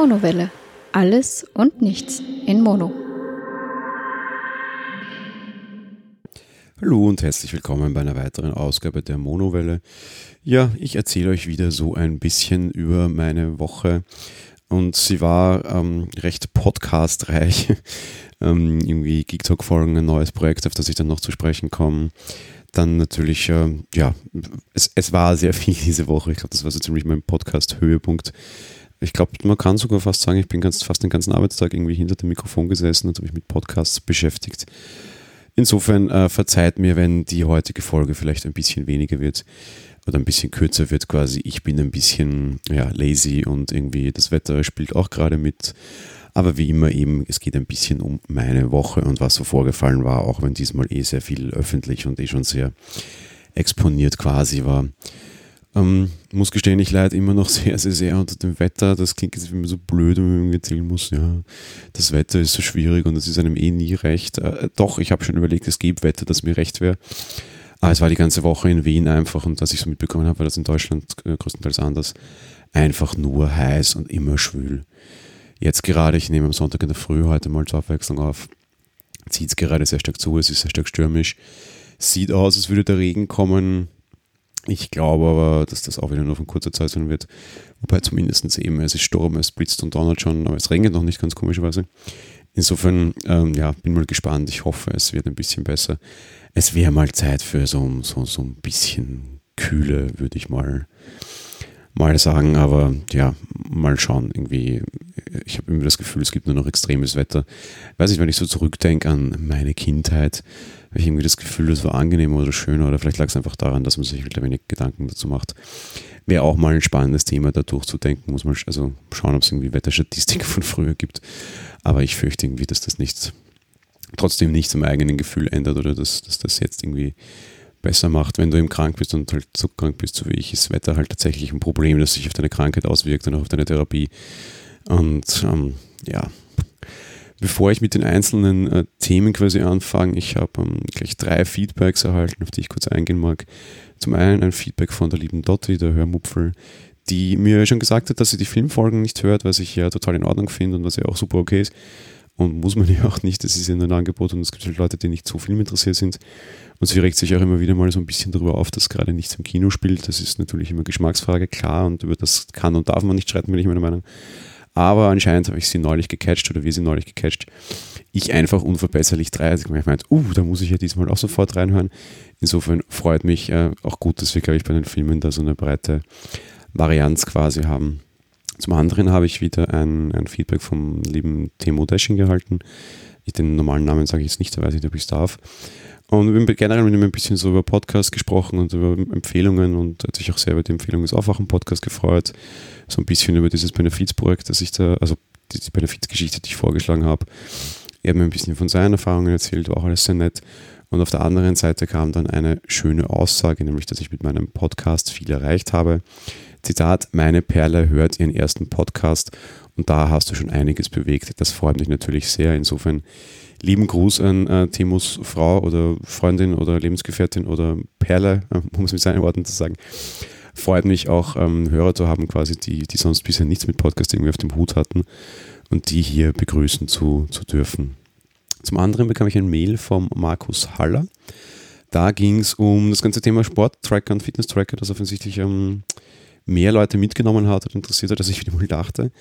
Monowelle. Alles und nichts in Mono. Hallo und herzlich willkommen bei einer weiteren Ausgabe der Monowelle. Ja, ich erzähle euch wieder so ein bisschen über meine Woche und sie war ähm, recht podcastreich. ähm, irgendwie Geek Talk Folgen, ein neues Projekt, auf das ich dann noch zu sprechen komme. Dann natürlich, äh, ja, es, es war sehr viel diese Woche. Ich glaube, das war so ziemlich mein Podcast-Höhepunkt. Ich glaube, man kann sogar fast sagen, ich bin ganz, fast den ganzen Arbeitstag irgendwie hinter dem Mikrofon gesessen und habe mich mit Podcasts beschäftigt. Insofern äh, verzeiht mir, wenn die heutige Folge vielleicht ein bisschen weniger wird oder ein bisschen kürzer wird quasi. Ich bin ein bisschen ja, lazy und irgendwie das Wetter spielt auch gerade mit. Aber wie immer eben, es geht ein bisschen um meine Woche und was so vorgefallen war, auch wenn diesmal eh sehr viel öffentlich und eh schon sehr exponiert quasi war. Ähm, muss gestehen, ich leide immer noch sehr, sehr, sehr unter dem Wetter. Das klingt jetzt immer so blöd, wenn man irgendwie erzählen muss, ja, das Wetter ist so schwierig und es ist einem eh nie recht. Äh, doch, ich habe schon überlegt, es gibt Wetter, das mir recht wäre. Aber es war die ganze Woche in Wien einfach und was ich so mitbekommen habe, war das in Deutschland äh, größtenteils anders. Einfach nur heiß und immer schwül. Jetzt gerade, ich nehme am Sonntag in der Früh heute mal zur Abwechslung auf, zieht es gerade sehr stark zu, es ist sehr stark stürmisch. Sieht aus, als würde der Regen kommen. Ich glaube aber, dass das auch wieder nur von kurzer Zeit sein wird. Wobei zumindest eben, es ist Sturm, es blitzt und donnert schon, aber es regnet noch nicht ganz komischerweise. Insofern, ähm, ja, bin mal gespannt. Ich hoffe, es wird ein bisschen besser. Es wäre mal Zeit für so, so, so ein bisschen Kühle, würde ich mal, mal sagen. Aber ja, mal schauen. Irgendwie, ich habe immer das Gefühl, es gibt nur noch extremes Wetter. Weiß ich, wenn ich so zurückdenke an meine Kindheit, habe ich irgendwie das Gefühl, das war angenehmer oder schöner oder vielleicht lag es einfach daran, dass man sich wieder wenig Gedanken dazu macht. Wäre auch mal ein spannendes Thema, da durchzudenken, muss man also schauen, ob es irgendwie Wetterstatistiken von früher gibt. Aber ich fürchte irgendwie, dass das nichts, trotzdem nichts am eigenen Gefühl ändert oder dass, dass das jetzt irgendwie besser macht, wenn du eben krank bist und halt so krank bist, so wie ich, ist Wetter halt tatsächlich ein Problem, das sich auf deine Krankheit auswirkt und auch auf deine Therapie. Und ähm, ja, bevor ich mit den einzelnen äh, Themen quasi anfange, ich habe ähm, gleich drei Feedbacks erhalten, auf die ich kurz eingehen mag. Zum einen ein Feedback von der lieben Dotti, der Hörmupfel, die mir schon gesagt hat, dass sie die Filmfolgen nicht hört, was ich ja total in Ordnung finde und was ja auch super okay ist. Und muss man ja auch nicht, das ist ja ein Angebot und es gibt halt Leute, die nicht so film interessiert sind. Und sie regt sich auch immer wieder mal so ein bisschen darüber auf, dass gerade nichts im Kino spielt. Das ist natürlich immer Geschmacksfrage, klar, und über das kann und darf man nicht streiten, bin ich meiner Meinung. Aber anscheinend habe ich sie neulich gecatcht oder wir sie neulich gecatcht. Ich einfach unverbesserlich drei. Also ich meinte, uh, da muss ich ja diesmal auch sofort reinhören. Insofern freut mich äh, auch gut, dass wir, glaube ich, bei den Filmen da so eine breite Varianz quasi haben. Zum anderen habe ich wieder ein, ein Feedback vom lieben Timo Desching gehalten. Ich, den normalen Namen sage ich jetzt nicht, da weiß ich nicht, ob ich es darf. Und wir haben generell mit ihm ein bisschen so über Podcasts gesprochen und über Empfehlungen und hat sich auch sehr über die Empfehlung des Aufwachen-Podcasts gefreut. So ein bisschen über dieses Benefizprojekt, das ich da, also die Benefizgeschichte, die ich vorgeschlagen habe. Er hat mir ein bisschen von seinen Erfahrungen erzählt, war auch alles sehr nett. Und auf der anderen Seite kam dann eine schöne Aussage, nämlich, dass ich mit meinem Podcast viel erreicht habe. Zitat, meine Perle hört ihren ersten Podcast und da hast du schon einiges bewegt. Das freut mich natürlich sehr. Insofern lieben Gruß an äh, Timos Frau oder Freundin oder Lebensgefährtin oder Perle, äh, um es mit seinen Worten zu sagen. Freut mich auch, ähm, Hörer zu haben, quasi, die, die sonst bisher nichts mit Podcast irgendwie auf dem Hut hatten und die hier begrüßen zu, zu dürfen. Zum anderen bekam ich ein Mail vom Markus Haller. Da ging es um das ganze Thema Sporttracker und Fitness-Tracker, das offensichtlich ähm, mehr Leute mitgenommen hat und interessiert hat, als ich mal dachte.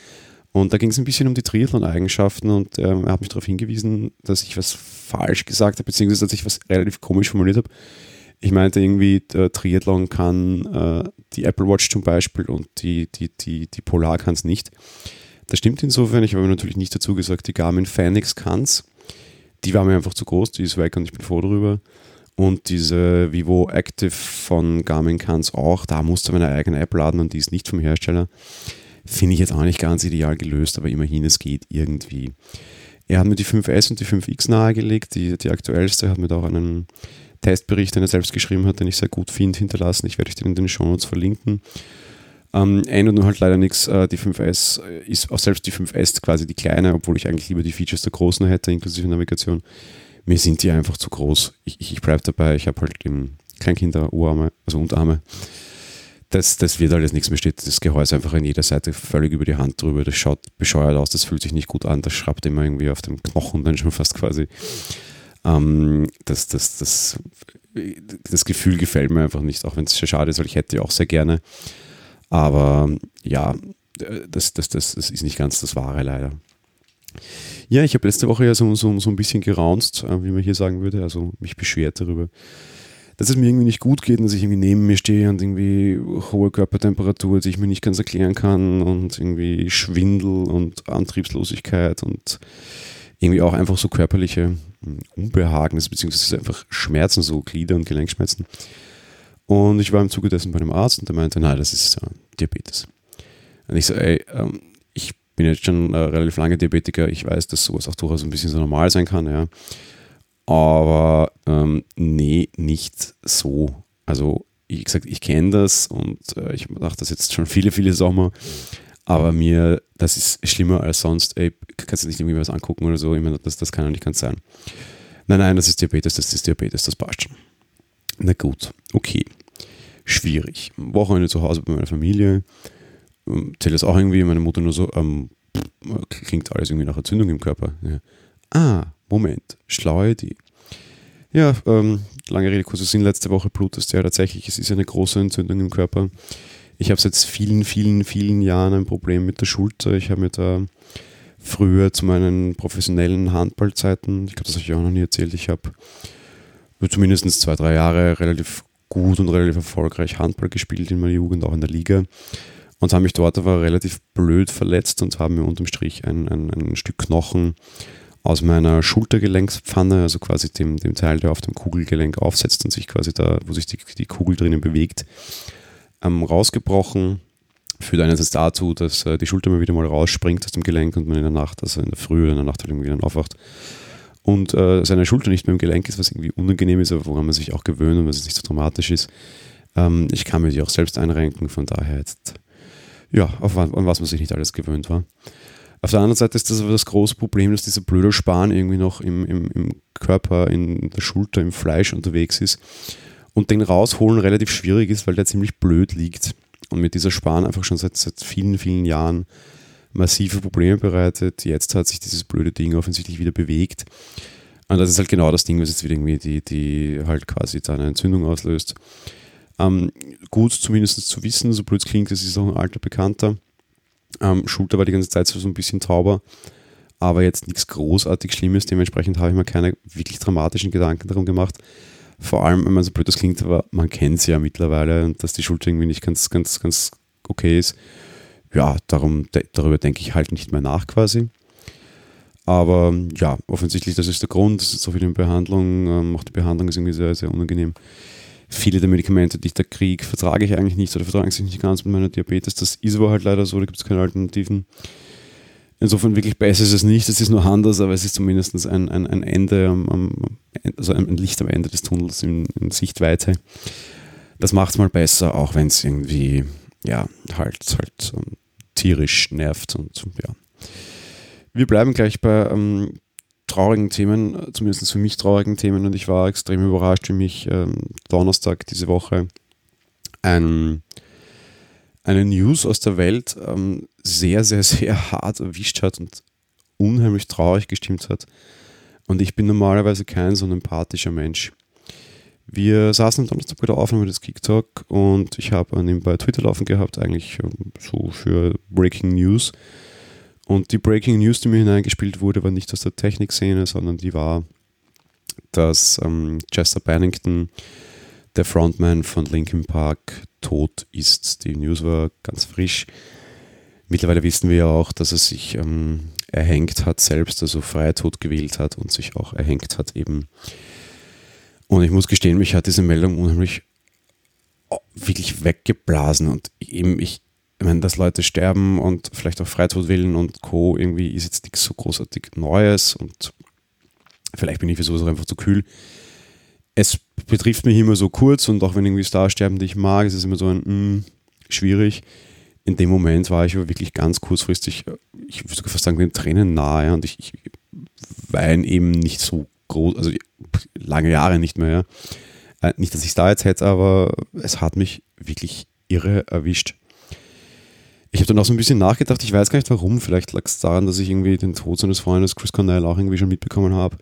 Und da ging es ein bisschen um die Triathlon-Eigenschaften und ähm, er hat mich darauf hingewiesen, dass ich was falsch gesagt habe, beziehungsweise dass ich was relativ komisch formuliert habe. Ich meinte irgendwie, der Triathlon kann äh, die Apple Watch zum Beispiel und die, die, die, die Polar kann es nicht. Das stimmt insofern, ich habe natürlich nicht dazu gesagt, die Garmin Fenix kann es. Die war mir einfach zu groß, die ist weg und ich bin froh darüber. Und diese Vivo Active von Garmin kann es auch. Da musste man eine eigene App laden und die ist nicht vom Hersteller. Finde ich jetzt auch nicht ganz ideal gelöst, aber immerhin, es geht irgendwie. Er hat mir die 5S und die 5X nahegelegt. Die, die aktuellste hat mir da auch einen Testbericht, den er selbst geschrieben hat, den ich sehr gut finde, hinterlassen. Ich werde euch den in den Show Notes verlinken. Ähm, ändert nur halt leider nichts. Äh, die 5S ist auch selbst die 5S quasi die kleine, obwohl ich eigentlich lieber die Features der großen hätte, inklusive Navigation mir sind die einfach zu groß. Ich, ich, ich bleibe dabei, ich habe halt eben Kleinkinder, Urarme, also Unterarme. das, das wird alles nichts mehr. Steht das Gehäuse einfach an jeder Seite völlig über die Hand drüber. Das schaut bescheuert aus, das fühlt sich nicht gut an. Das schraubt immer irgendwie auf dem Knochen dann schon fast quasi. Ähm, das, das, das, das Gefühl gefällt mir einfach nicht, auch wenn es schade ist, weil ich hätte auch sehr gerne. Aber ja, das, das, das, das ist nicht ganz das Wahre leider. Ja, ich habe letzte Woche ja so, so, so ein bisschen geraunzt, äh, wie man hier sagen würde, also mich beschwert darüber, dass es mir irgendwie nicht gut geht und dass ich irgendwie neben mir stehe und irgendwie hohe Körpertemperatur, die ich mir nicht ganz erklären kann und irgendwie Schwindel und Antriebslosigkeit und irgendwie auch einfach so körperliche hm, Unbehagen, beziehungsweise einfach Schmerzen, so Glieder- und Gelenkschmerzen. Und ich war im Zuge dessen bei einem Arzt und der meinte, nein, das ist uh, Diabetes. Und ich so, ey, ähm, bin jetzt schon äh, relativ lange Diabetiker, ich weiß, dass sowas auch durchaus ein bisschen so normal sein kann, ja. Aber ähm, nee, nicht so. Also, wie gesagt, ich kenne das und äh, ich mache das jetzt schon viele, viele Sommer. Aber mir, das ist schlimmer als sonst. Ey, kannst du nicht irgendwie was angucken oder so? Ich meine, das, das kann ja nicht ganz sein. Nein, nein, das ist Diabetes, das ist Diabetes, das passt schon. Na gut, okay. Schwierig. Wochenende zu Hause bei meiner Familie. Zählt das auch irgendwie, meine Mutter nur so, ähm, klingt alles irgendwie nach Entzündung im Körper. Ja. Ah, Moment, schlaue Idee. Ja, ähm, lange Rede, kurzer Sinn, letzte Woche blutest ja tatsächlich, es ist eine große Entzündung im Körper. Ich habe seit vielen, vielen, vielen Jahren ein Problem mit der Schulter. Ich habe mir da früher zu meinen professionellen Handballzeiten, ich glaube, das habe ich auch noch nie erzählt, ich habe zumindest zwei, drei Jahre relativ gut und relativ erfolgreich Handball gespielt in meiner Jugend, auch in der Liga. Und habe mich dort aber relativ blöd verletzt und habe mir unterm Strich ein, ein, ein Stück Knochen aus meiner Schultergelenkspfanne, also quasi dem, dem Teil, der auf dem Kugelgelenk aufsetzt und sich quasi da, wo sich die, die Kugel drinnen bewegt, ähm, rausgebrochen. Führt einerseits dazu, dass äh, die Schulter mal wieder mal rausspringt aus dem Gelenk und man in der Nacht, also in der Früh oder in der Nacht halt irgendwie dann aufwacht und äh, seine Schulter nicht mehr im Gelenk ist, was irgendwie unangenehm ist, aber woran man sich auch gewöhnt und was es nicht so dramatisch ist. Ähm, ich kann mir die auch selbst einrenken, von daher jetzt, ja, auf, an was man sich nicht alles gewöhnt war. Auf der anderen Seite ist das aber das große Problem, dass dieser blöde Span irgendwie noch im, im, im Körper, in der Schulter, im Fleisch unterwegs ist und den rausholen relativ schwierig ist, weil der ziemlich blöd liegt und mit dieser Span einfach schon seit, seit vielen, vielen Jahren massive Probleme bereitet. Jetzt hat sich dieses blöde Ding offensichtlich wieder bewegt. Und das ist halt genau das Ding, was jetzt wieder irgendwie die, die halt quasi da eine Entzündung auslöst. Ähm, gut zumindest zu wissen, so blöd es klingt, das ist auch ein alter Bekannter. Ähm, Schulter war die ganze Zeit so ein bisschen tauber, aber jetzt nichts großartig Schlimmes. Dementsprechend habe ich mir keine wirklich dramatischen Gedanken darum gemacht. Vor allem, wenn man so blöd das klingt, aber man kennt es ja mittlerweile und dass die Schulter irgendwie nicht ganz, ganz, ganz okay ist ja, darum, darüber denke ich halt nicht mehr nach quasi. Aber ja, offensichtlich, das ist der Grund. Das ist so viel in Behandlung. Ähm, auch die Behandlung ist irgendwie sehr, sehr unangenehm. Viele der Medikamente, die ich da kriege, vertrage ich eigentlich nicht oder vertrage ich nicht ganz mit meiner Diabetes. Das ist aber halt leider so, da gibt es keine Alternativen. Insofern wirklich besser ist es nicht, es ist nur anders, aber es ist zumindest ein, ein, ein Ende, also ein Licht am Ende des Tunnels in, in Sichtweite. Das macht es mal besser, auch wenn es irgendwie ja, halt, halt um, tierisch nervt und ja. Wir bleiben gleich bei ähm, traurigen Themen, zumindest für mich traurigen Themen und ich war extrem überrascht, wie mich ähm, Donnerstag diese Woche ein, eine News aus der Welt ähm, sehr, sehr, sehr hart erwischt hat und unheimlich traurig gestimmt hat. Und ich bin normalerweise kein so ein empathischer Mensch. Wir saßen am Donnerstag bei der Aufnahme des Talk und ich habe nebenbei Twitter laufen gehabt, eigentlich ähm, so für Breaking News. Und die Breaking News, die mir hineingespielt wurde, war nicht aus der Technikszene, sondern die war, dass ähm, Chester Bennington, der Frontman von Linkin Park, tot ist. Die News war ganz frisch. Mittlerweile wissen wir ja auch, dass er sich ähm, erhängt hat selbst, also Freitod gewählt hat und sich auch erhängt hat eben und ich muss gestehen, mich hat diese Meldung unheimlich oh, wirklich weggeblasen und eben ich, ich meine, dass Leute sterben und vielleicht auch Freitod willen und Co. irgendwie ist jetzt nichts so großartig Neues und vielleicht bin ich für sowas einfach zu kühl. Es betrifft mich immer so kurz und auch wenn irgendwie Stars sterben, die ich mag, ist es immer so ein mm, schwierig. In dem Moment war ich aber wirklich ganz kurzfristig, ich würde fast sagen, den Tränen nahe und ich, ich weine eben nicht so groß, also lange Jahre nicht mehr. Ja. Äh, nicht, dass ich es da jetzt hätte, aber es hat mich wirklich irre erwischt. Ich habe dann auch so ein bisschen nachgedacht, ich weiß gar nicht warum, vielleicht lag es daran, dass ich irgendwie den Tod seines Freundes Chris Cornell auch irgendwie schon mitbekommen habe.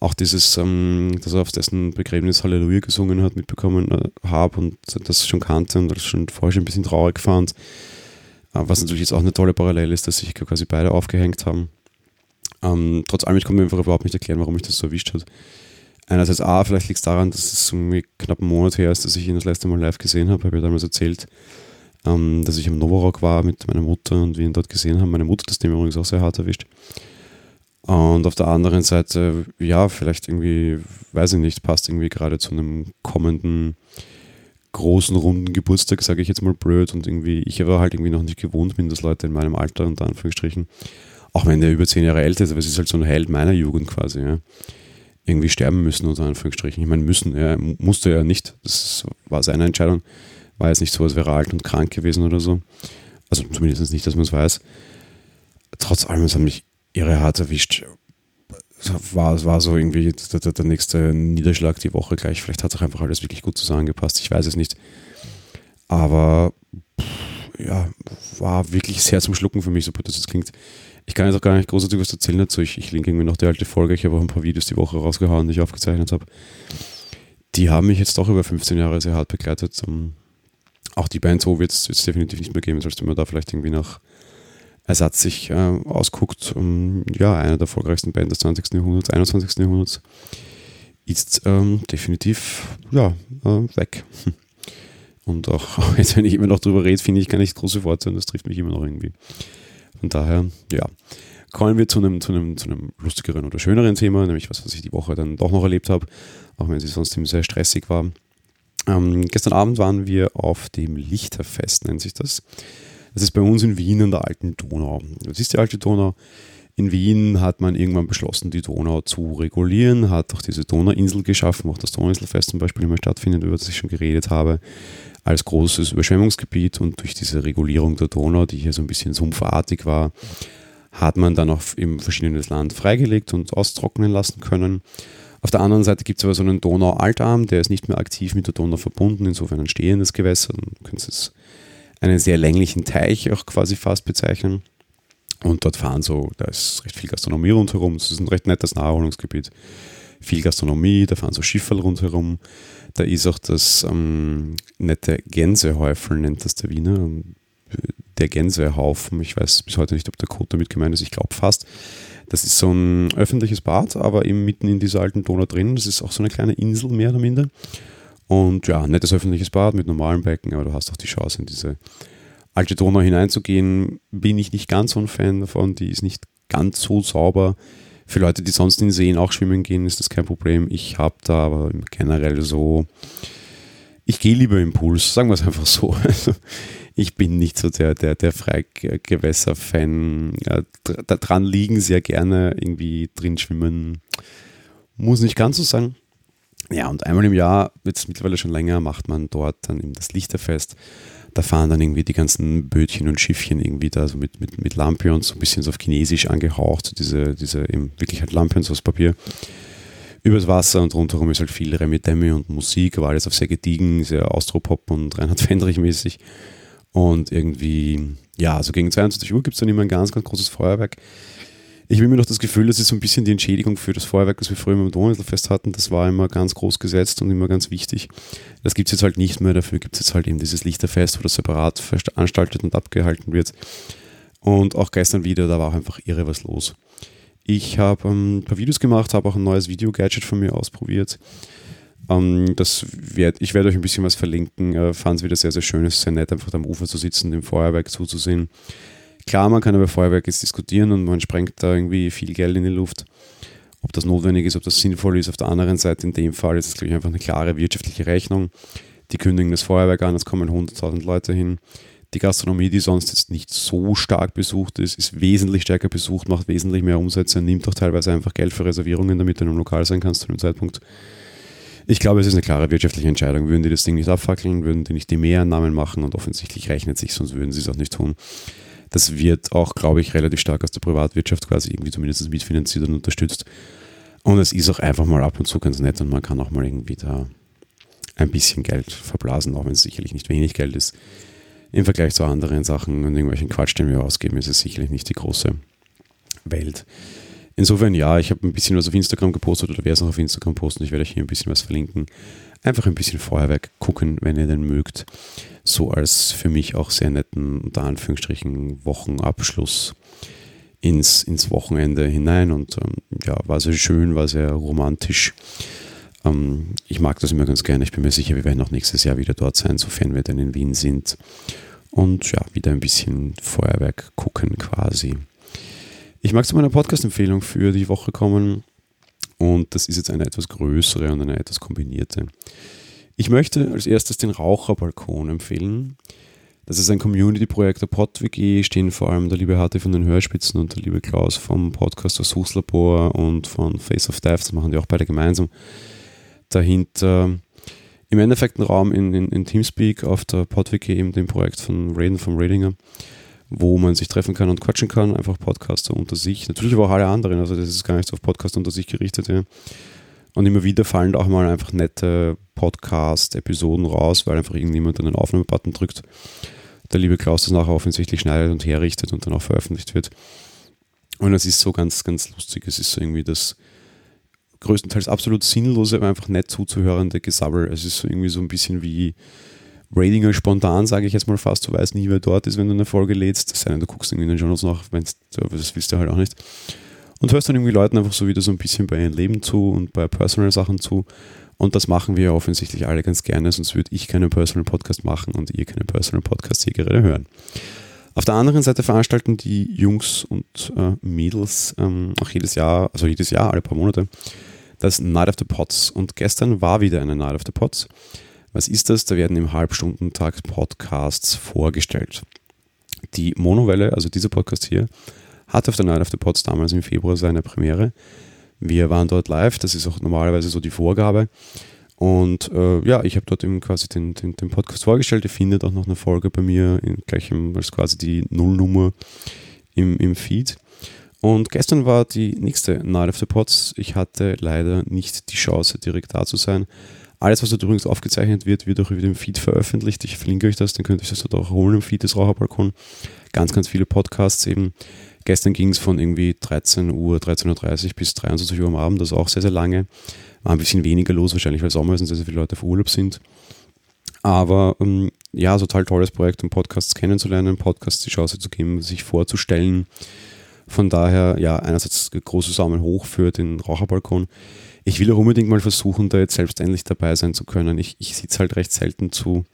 Auch dieses, ähm, dass er auf dessen Begräbnis Halleluja gesungen hat, mitbekommen äh, habe und das schon kannte und das schon vorher schon ein bisschen traurig fand. Äh, was natürlich jetzt auch eine tolle Parallele ist, dass sich quasi beide aufgehängt haben. Ähm, trotz allem, ich kann mir einfach überhaupt nicht erklären, warum mich das so erwischt hat. Einerseits, A, vielleicht liegt es daran, dass es irgendwie knapp einen Monat her ist, dass ich ihn das letzte Mal live gesehen habe. Habe ich damals erzählt, ähm, dass ich im Novorock war mit meiner Mutter und wir ihn dort gesehen haben. Meine Mutter das Thema übrigens auch sehr hart erwischt. Und auf der anderen Seite, ja, vielleicht irgendwie, weiß ich nicht, passt irgendwie gerade zu einem kommenden großen, runden Geburtstag, sage ich jetzt mal blöd. Und irgendwie, ich aber halt irgendwie noch nicht gewohnt bin, dass Leute in meinem Alter, unter Anführungsstrichen, auch wenn der über zehn Jahre älter ist, aber es ist halt so ein Held meiner Jugend quasi, ja, irgendwie sterben müssen, unter Anführungsstrichen. Ich meine, müssen, er musste ja nicht, das war seine Entscheidung. War jetzt nicht so, als wäre er alt und krank gewesen oder so. Also zumindest nicht, dass man es weiß. Trotz allem, es hat mich irre hart erwischt. Es war, war so irgendwie der, der, der, nächste Niederschlag die Woche gleich. Vielleicht hat es auch einfach alles wirklich gut zusammengepasst. Ich weiß es nicht. Aber pff, ja, war wirklich sehr zum Schlucken für mich, so gut das jetzt klingt. Ich kann jetzt auch gar nicht großartig was erzählen dazu. Ich, ich linke irgendwie noch die alte Folge. Ich habe auch ein paar Videos die Woche rausgehauen, die ich aufgezeichnet habe. Die haben mich jetzt doch über 15 Jahre sehr hart begleitet. Um, auch die Band so wird es definitiv nicht mehr geben, sollst du mir da vielleicht irgendwie nach Ersatz sich äh, ausguckt. Um, ja, einer der erfolgreichsten Bands des 20. Jahrhunderts, 21. Jahrhunderts ist ähm, definitiv ja, äh, weg. Und auch jetzt, wenn ich immer noch drüber rede, finde ich gar nicht große Worte und das trifft mich immer noch irgendwie. Von daher, ja, kommen wir zu einem, zu einem, zu einem lustigeren oder schöneren Thema, nämlich was, was ich die Woche dann doch noch erlebt habe, auch wenn sie sonst eben sehr stressig war. Ähm, gestern Abend waren wir auf dem Lichterfest, nennt sich das. Das ist bei uns in Wien an der alten Donau. Das ist die alte Donau. In Wien hat man irgendwann beschlossen, die Donau zu regulieren, hat auch diese Donauinsel geschaffen, auch das Donauinselfest zum Beispiel immer stattfindet, über das ich schon geredet habe, als großes Überschwemmungsgebiet und durch diese Regulierung der Donau, die hier so ein bisschen sumpfartig war, hat man dann auch im verschiedenes Land freigelegt und austrocknen lassen können. Auf der anderen Seite gibt es aber so einen Donau-Altarm, der ist nicht mehr aktiv mit der Donau verbunden, insofern ein stehendes Gewässer. Dann können Sie es einen sehr länglichen Teich auch quasi fast bezeichnen. Und dort fahren so, da ist recht viel Gastronomie rundherum. Es ist ein recht nettes Naherholungsgebiet. Viel Gastronomie, da fahren so Schiffe rundherum. Da ist auch das ähm, nette Gänsehäufel, nennt das der Wiener. Der Gänsehaufen. Ich weiß bis heute nicht, ob der Code damit gemeint ist. Ich glaube fast. Das ist so ein öffentliches Bad, aber eben mitten in dieser alten Donau drin. Das ist auch so eine kleine Insel, mehr oder minder. Und ja, nettes öffentliches Bad mit normalen Becken, aber du hast auch die Chance, in diese alte Donau hineinzugehen. Bin ich nicht ganz so ein Fan davon. Die ist nicht ganz so sauber. Für Leute, die sonst in Seen auch schwimmen gehen, ist das kein Problem. Ich habe da aber generell so, ich gehe lieber im Pool, sagen wir es einfach so. Also, ich bin nicht so der, der, der Freigewässer-Fan. Ja, da dran liegen sehr gerne, irgendwie drin schwimmen. Muss nicht ganz so sein. Ja, und einmal im Jahr, jetzt mittlerweile schon länger, macht man dort dann eben das Lichterfest. Da fahren dann irgendwie die ganzen Bötchen und Schiffchen irgendwie da so mit, mit, mit Lampions, so ein bisschen so auf Chinesisch angehaucht, so diese, diese eben wirklich halt Lampions aus Papier übers Wasser und rundherum ist halt viel Remi Demi und Musik, aber alles auf sehr gediegen, sehr Austropop und Reinhard Fendrich mäßig. Und irgendwie, ja, so gegen 22 Uhr gibt es dann immer ein ganz, ganz großes Feuerwerk. Ich habe immer noch das Gefühl, das ist so ein bisschen die Entschädigung für das Feuerwerk, das wir früher im Donauinselfest hatten. Das war immer ganz groß gesetzt und immer ganz wichtig. Das gibt es jetzt halt nicht mehr. Dafür gibt es jetzt halt eben dieses Lichterfest, wo das separat veranstaltet und abgehalten wird. Und auch gestern wieder, da war auch einfach irre was los. Ich habe ähm, ein paar Videos gemacht, habe auch ein neues Video-Gadget von mir ausprobiert. Ähm, das werd, ich werde euch ein bisschen was verlinken. Äh, Fand es wieder sehr, sehr schön. Es ist sehr nett, einfach am Ufer zu sitzen, dem Feuerwerk zuzusehen. Klar, man kann über Feuerwerk jetzt diskutieren und man sprengt da irgendwie viel Geld in die Luft. Ob das notwendig ist, ob das sinnvoll ist. Auf der anderen Seite, in dem Fall ist es, glaube ich, einfach eine klare wirtschaftliche Rechnung. Die kündigen das Feuerwerk an, es kommen 100.000 Leute hin. Die Gastronomie, die sonst jetzt nicht so stark besucht ist, ist wesentlich stärker besucht, macht wesentlich mehr Umsätze, nimmt auch teilweise einfach Geld für Reservierungen, damit du in einem Lokal sein kannst zu dem Zeitpunkt. Ich glaube, es ist eine klare wirtschaftliche Entscheidung. Würden die das Ding nicht abfackeln, würden die nicht die Mehrannahmen machen und offensichtlich rechnet sich, sonst würden sie es auch nicht tun. Das wird auch, glaube ich, relativ stark aus der Privatwirtschaft quasi irgendwie zumindest mitfinanziert und unterstützt. Und es ist auch einfach mal ab und zu ganz nett und man kann auch mal irgendwie da ein bisschen Geld verblasen, auch wenn es sicherlich nicht wenig Geld ist. Im Vergleich zu anderen Sachen und irgendwelchen Quatsch, den wir ausgeben, ist es sicherlich nicht die große Welt. Insofern ja, ich habe ein bisschen was auf Instagram gepostet oder werde es noch auf Instagram posten. Ich werde euch hier ein bisschen was verlinken. Einfach ein bisschen Feuerwerk gucken, wenn ihr denn mögt. So als für mich auch sehr netten, unter Anführungsstrichen, Wochenabschluss ins, ins Wochenende hinein. Und ähm, ja, war sehr schön, war sehr romantisch. Ähm, ich mag das immer ganz gerne. Ich bin mir sicher, wir werden auch nächstes Jahr wieder dort sein, sofern wir dann in Wien sind. Und ja, wieder ein bisschen Feuerwerk gucken quasi. Ich mag zu meiner Podcast-Empfehlung für die Woche kommen. Und das ist jetzt eine etwas größere und eine etwas kombinierte. Ich möchte als erstes den Raucherbalkon empfehlen. Das ist ein Community-Projekt der PodWG, stehen vor allem der liebe Harte von den Hörspitzen und der liebe Klaus vom Podcast Das Suchslabor und von Face of Death, das machen die auch beide gemeinsam dahinter im Endeffekt ein Raum in, in, in Teamspeak auf der PodWiki, eben dem Projekt von Raiden vom Radinger, wo man sich treffen kann und quatschen kann, einfach Podcaster unter sich. Natürlich aber auch alle anderen, also das ist gar nicht so auf Podcast unter sich gerichtet. Ja. Und immer wieder fallen auch mal einfach nette Podcast-Episoden raus, weil einfach irgendjemand einen Aufnahmebutton drückt. Der liebe Klaus das nachher offensichtlich schneidet und herrichtet und dann auch veröffentlicht wird. Und das ist so ganz, ganz lustig. Es ist so irgendwie das, größtenteils absolut sinnlose, aber einfach nett zuzuhörende Gesabbel. Es ist so irgendwie so ein bisschen wie Ratinger spontan, sage ich jetzt mal fast. Du weißt nie, wer dort ist, wenn du eine Folge lädst. Sei denn, du guckst irgendwie in den Journals nach, wenn das willst du halt auch nicht. Und hörst dann irgendwie Leuten einfach so wieder so ein bisschen bei ihrem Leben zu und bei Personal-Sachen zu. Und das machen wir offensichtlich alle ganz gerne, sonst würde ich keinen Personal Podcast machen und ihr keinen Personal Podcast hier gerade hören. Auf der anderen Seite veranstalten die Jungs und äh, Mädels ähm, auch jedes Jahr, also jedes Jahr, alle paar Monate, das Night of the Pots. Und gestern war wieder eine Night of the Pots. Was ist das? Da werden im Halbstundentakt Podcasts vorgestellt. Die Monowelle, also dieser Podcast hier, hatte auf der Night of the Pots damals im Februar seine Premiere. Wir waren dort live, das ist auch normalerweise so die Vorgabe. Und äh, ja, ich habe dort eben quasi den, den, den, Podcast vorgestellt. Ihr findet auch noch eine Folge bei mir, in gleichem, als quasi die Nullnummer im, im Feed. Und gestern war die nächste Night of the Pots. Ich hatte leider nicht die Chance, direkt da zu sein. Alles, was dort übrigens aufgezeichnet wird, wird auch wieder im Feed veröffentlicht. Ich verlinke euch das, dann könnt ihr das dort auch holen im Feed des Raucherbalkon. Ganz, ganz viele Podcasts eben. Gestern ging es von irgendwie 13 Uhr, 13.30 Uhr bis 23 Uhr am Abend, also auch sehr, sehr lange. War ein bisschen weniger los, wahrscheinlich weil Sommer ist und sehr, sehr viele Leute auf Urlaub sind. Aber ähm, ja, total tolles Projekt, um Podcasts kennenzulernen, Podcasts die Chance zu geben, sich vorzustellen von daher, ja, einerseits große Samen hoch für den Raucherbalkon. Ich will auch unbedingt mal versuchen, da jetzt selbst endlich dabei sein zu können. Ich, ich sitze halt recht selten zu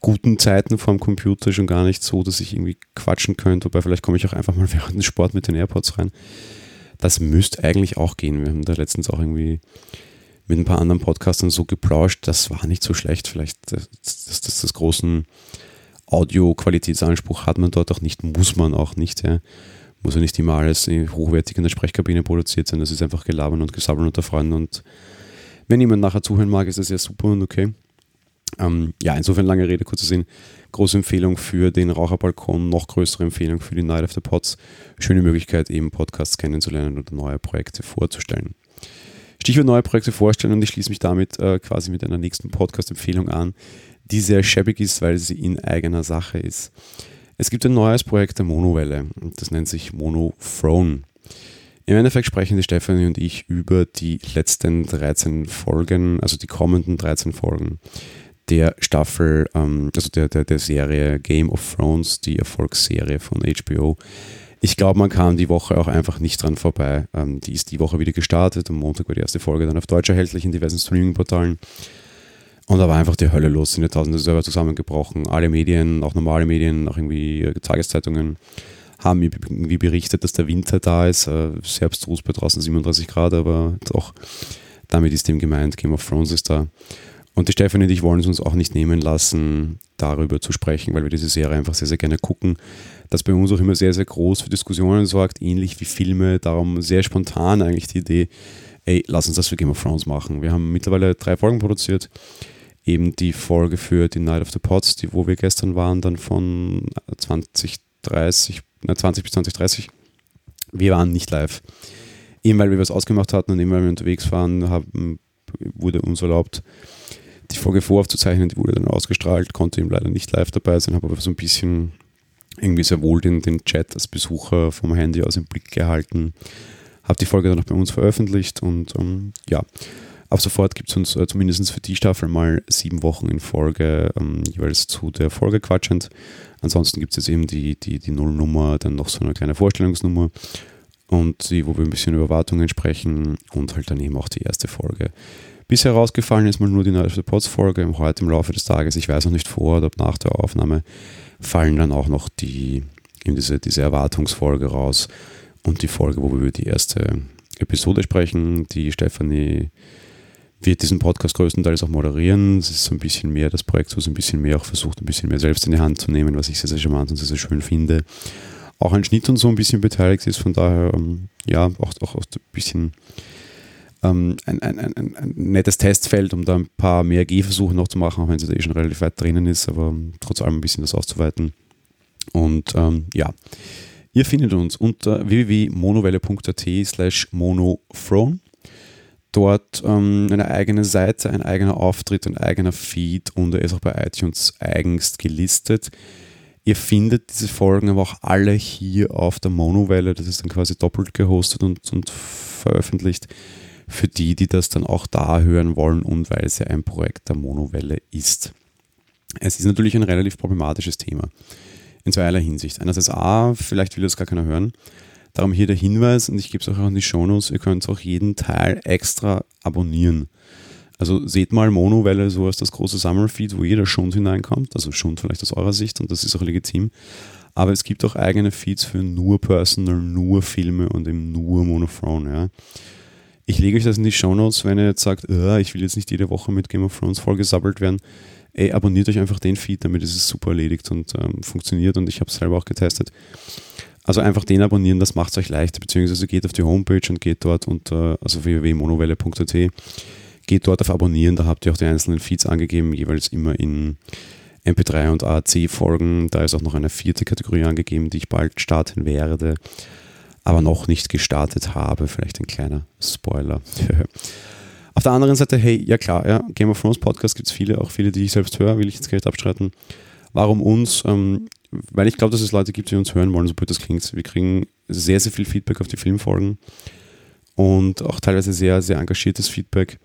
guten Zeiten vorm Computer, schon gar nicht so, dass ich irgendwie quatschen könnte, wobei vielleicht komme ich auch einfach mal während dem Sport mit den AirPods rein. Das müsste eigentlich auch gehen. Wir haben da letztens auch irgendwie mit ein paar anderen Podcastern so geplauscht, das war nicht so schlecht. Vielleicht das, das, das, das großen Audio-Qualitätsanspruch hat man dort auch nicht, muss man auch nicht. Ja muss ja nicht immer alles hochwertig in der Sprechkabine produziert sein. Das ist einfach gelabern und gesabbeln unter Freunden. Und wenn jemand nachher zuhören mag, ist das ja super und okay. Ähm, ja, insofern lange Rede, kurzer Sinn. Große Empfehlung für den Raucherbalkon, noch größere Empfehlung für die Night of the Pots. Schöne Möglichkeit, eben Podcasts kennenzulernen oder neue Projekte vorzustellen. Stichwort neue Projekte vorstellen und ich schließe mich damit äh, quasi mit einer nächsten Podcast-Empfehlung an, die sehr schäbig ist, weil sie in eigener Sache ist. Es gibt ein neues Projekt der Monowelle, das nennt sich Monothrone. Im Endeffekt sprechen die Stefanie und ich über die letzten 13 Folgen, also die kommenden 13 Folgen der Staffel, ähm, also der, der, der Serie Game of Thrones, die Erfolgsserie von HBO. Ich glaube, man kam die Woche auch einfach nicht dran vorbei. Ähm, die ist die Woche wieder gestartet. Am Montag war die erste Folge dann auf Deutsch erhältlich in diversen Streaming-Portalen. Und da war einfach die Hölle los, sind ja tausende Server zusammengebrochen. Alle Medien, auch normale Medien, auch irgendwie äh, Tageszeitungen, haben irgendwie berichtet, dass der Winter da ist. Äh, sehr abstrus bei draußen 37 Grad, aber doch, damit ist dem gemeint, Game of Thrones ist da. Und die Stefanie und ich wollen es uns auch nicht nehmen lassen, darüber zu sprechen, weil wir diese Serie einfach sehr, sehr gerne gucken. Das bei uns auch immer sehr, sehr groß für Diskussionen sorgt, ähnlich wie Filme. Darum sehr spontan eigentlich die Idee, ey, lass uns das für Game of Thrones machen. Wir haben mittlerweile drei Folgen produziert eben die Folge für die Night of the Pots, die, wo wir gestern waren, dann von 2030, na, 20 bis 2030. Wir waren nicht live. Eben weil wir was ausgemacht hatten und eben weil wir unterwegs waren, haben, wurde uns erlaubt, die Folge voraufzuzeichnen, die wurde dann ausgestrahlt, konnte ihm leider nicht live dabei sein, habe aber so ein bisschen irgendwie sehr wohl den, den Chat als Besucher vom Handy aus im Blick gehalten. Habe die Folge dann auch bei uns veröffentlicht und ähm, ja, ab sofort gibt es uns äh, zumindest für die Staffel mal sieben Wochen in Folge ähm, jeweils zu der Folge quatschend. Ansonsten gibt es jetzt eben die, die, die Nullnummer, dann noch so eine kleine Vorstellungsnummer und die, wo wir ein bisschen über Wartungen sprechen und halt dann eben auch die erste Folge. Bisher rausgefallen ist mal nur die neueste Pods-Folge. Heute im Laufe des Tages, ich weiß noch nicht vor oder nach der Aufnahme, fallen dann auch noch die, eben diese, diese Erwartungsfolge raus und die Folge, wo wir über die erste Episode sprechen. Die Stefanie wird diesen Podcast größtenteils auch moderieren. Es ist so ein bisschen mehr das Projekt, es ein bisschen mehr auch versucht, ein bisschen mehr selbst in die Hand zu nehmen, was ich sehr, sehr charmant und sehr, sehr schön finde. Auch ein Schnitt und so ein bisschen beteiligt ist, von daher, ähm, ja, auch, auch, auch ein bisschen ähm, ein, ein, ein, ein, nettes Testfeld, um da ein paar mehr Gehversuche noch zu machen, auch wenn sie da eh schon relativ weit drinnen ist, aber trotz allem ein bisschen das auszuweiten. Und ähm, ja, ihr findet uns unter www.monowelle.at slash monofrone. Dort ähm, eine eigene Seite, ein eigener Auftritt, ein eigener Feed und er ist auch bei iTunes eigens gelistet. Ihr findet diese Folgen aber auch alle hier auf der Monowelle. Das ist dann quasi doppelt gehostet und, und veröffentlicht für die, die das dann auch da hören wollen und weil es ja ein Projekt der Monowelle ist. Es ist natürlich ein relativ problematisches Thema. In zweierlei Hinsicht. Einerseits A, vielleicht will das gar keiner hören. Darum hier der Hinweis, und ich gebe es auch in die Shownotes, ihr könnt auch jeden Teil extra abonnieren. Also seht mal Monowelle so als das große Sammelfeed, wo jeder Schund hineinkommt, also Schund vielleicht aus eurer Sicht und das ist auch legitim. Aber es gibt auch eigene Feeds für nur Personal, nur Filme und eben nur Monophrone. Ja. Ich lege euch das in die Shownotes, wenn ihr jetzt sagt, oh, ich will jetzt nicht jede Woche mit Game of Thrones vollgesabbelt werden. Ey, abonniert euch einfach den Feed, damit ist es super erledigt und ähm, funktioniert und ich habe es selber auch getestet. Also einfach den abonnieren, das macht es euch leichter, beziehungsweise geht auf die Homepage und geht dort unter, also www.monowelle.at, geht dort auf Abonnieren, da habt ihr auch die einzelnen Feeds angegeben, jeweils immer in MP3 und AAC-Folgen. Da ist auch noch eine vierte Kategorie angegeben, die ich bald starten werde aber noch nicht gestartet habe. Vielleicht ein kleiner Spoiler. Auf der anderen Seite, hey, ja klar, ja, Game of Thrones Podcast gibt es viele, auch viele, die ich selbst höre, will ich jetzt gar nicht abstreiten. Warum uns? Ähm, weil ich glaube, dass es Leute gibt, die uns hören wollen, so blöd das klingt. Wir kriegen sehr, sehr viel Feedback auf die Filmfolgen und auch teilweise sehr, sehr engagiertes Feedback.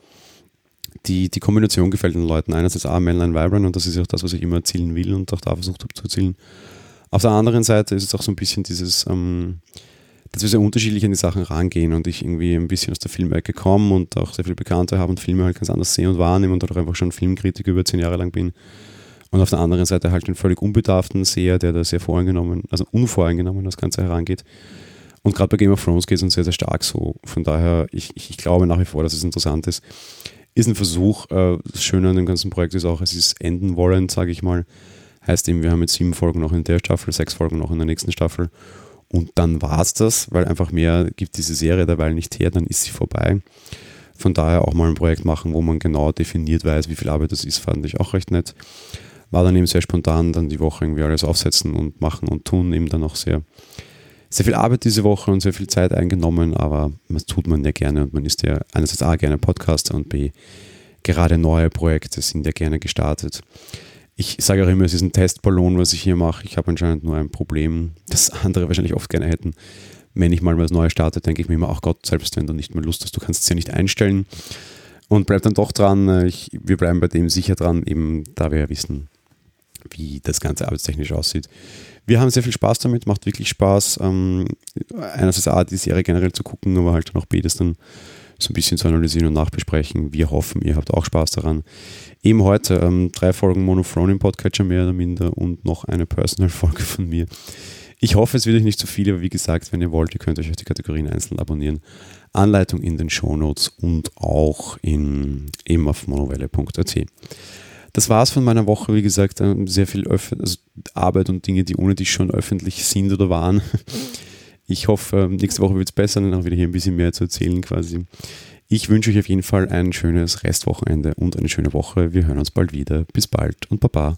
Die, die Kombination gefällt den Leuten. Einerseits A, Mainline Vibrant und das ist auch das, was ich immer erzielen will und auch da versucht habe zu erzielen. Auf der anderen Seite ist es auch so ein bisschen dieses, ähm, dass wir sehr unterschiedlich an die Sachen rangehen und ich irgendwie ein bisschen aus der Filmecke komme und auch sehr viel Bekannte habe und Filme halt ganz anders sehe und wahrnehme und auch einfach schon Filmkritiker über zehn Jahre lang bin. Und auf der anderen Seite halt den völlig unbedarften Seher, der da sehr voreingenommen, also unvoreingenommen das Ganze herangeht. Und gerade bei Game of Thrones geht es uns sehr, sehr stark so. Von daher, ich, ich glaube nach wie vor, dass es interessant ist. Ist ein Versuch. Äh, das Schöne an dem ganzen Projekt ist auch, es ist enden wollend, sage ich mal. Heißt eben, wir haben jetzt sieben Folgen noch in der Staffel, sechs Folgen noch in der nächsten Staffel. Und dann war es das, weil einfach mehr gibt diese Serie derweil nicht her, dann ist sie vorbei. Von daher auch mal ein Projekt machen, wo man genau definiert weiß, wie viel Arbeit das ist, fand ich auch recht nett. War dann eben sehr spontan, dann die Woche irgendwie alles aufsetzen und machen und tun, eben dann auch sehr, sehr viel Arbeit diese Woche und sehr viel Zeit eingenommen, aber das tut man ja gerne und man ist ja einerseits A gerne Podcaster und B gerade neue Projekte sind ja gerne gestartet ich sage auch immer, es ist ein Testballon, was ich hier mache. Ich habe anscheinend nur ein Problem, das andere wahrscheinlich oft gerne hätten. Wenn ich mal was Neues starte, denke ich mir immer, ach Gott, selbst wenn du nicht mehr Lust hast, du kannst es ja nicht einstellen. Und bleib dann doch dran. Ich, wir bleiben bei dem sicher dran, eben da wir ja wissen, wie das Ganze arbeitstechnisch aussieht. Wir haben sehr viel Spaß damit, macht wirklich Spaß. Ähm, einerseits A, die Serie generell zu gucken, aber halt auch B, das dann so ein bisschen zu analysieren und nachbesprechen. Wir hoffen, ihr habt auch Spaß daran. Eben heute ähm, drei Folgen Monophrone im Podcatcher mehr oder minder und noch eine Personal-Folge von mir. Ich hoffe, es wird euch nicht zu viel, aber wie gesagt, wenn ihr wollt, ihr könnt euch die Kategorien einzeln abonnieren. Anleitung in den Shownotes und auch in, eben auf monowelle.at. Das war es von meiner Woche. Wie gesagt, ähm, sehr viel Öff also Arbeit und Dinge, die ohne dich schon öffentlich sind oder waren. Ich hoffe, ähm, nächste Woche wird es besser, dann auch wieder hier ein bisschen mehr zu erzählen quasi. Ich wünsche euch auf jeden Fall ein schönes Restwochenende und eine schöne Woche. Wir hören uns bald wieder. Bis bald und Baba.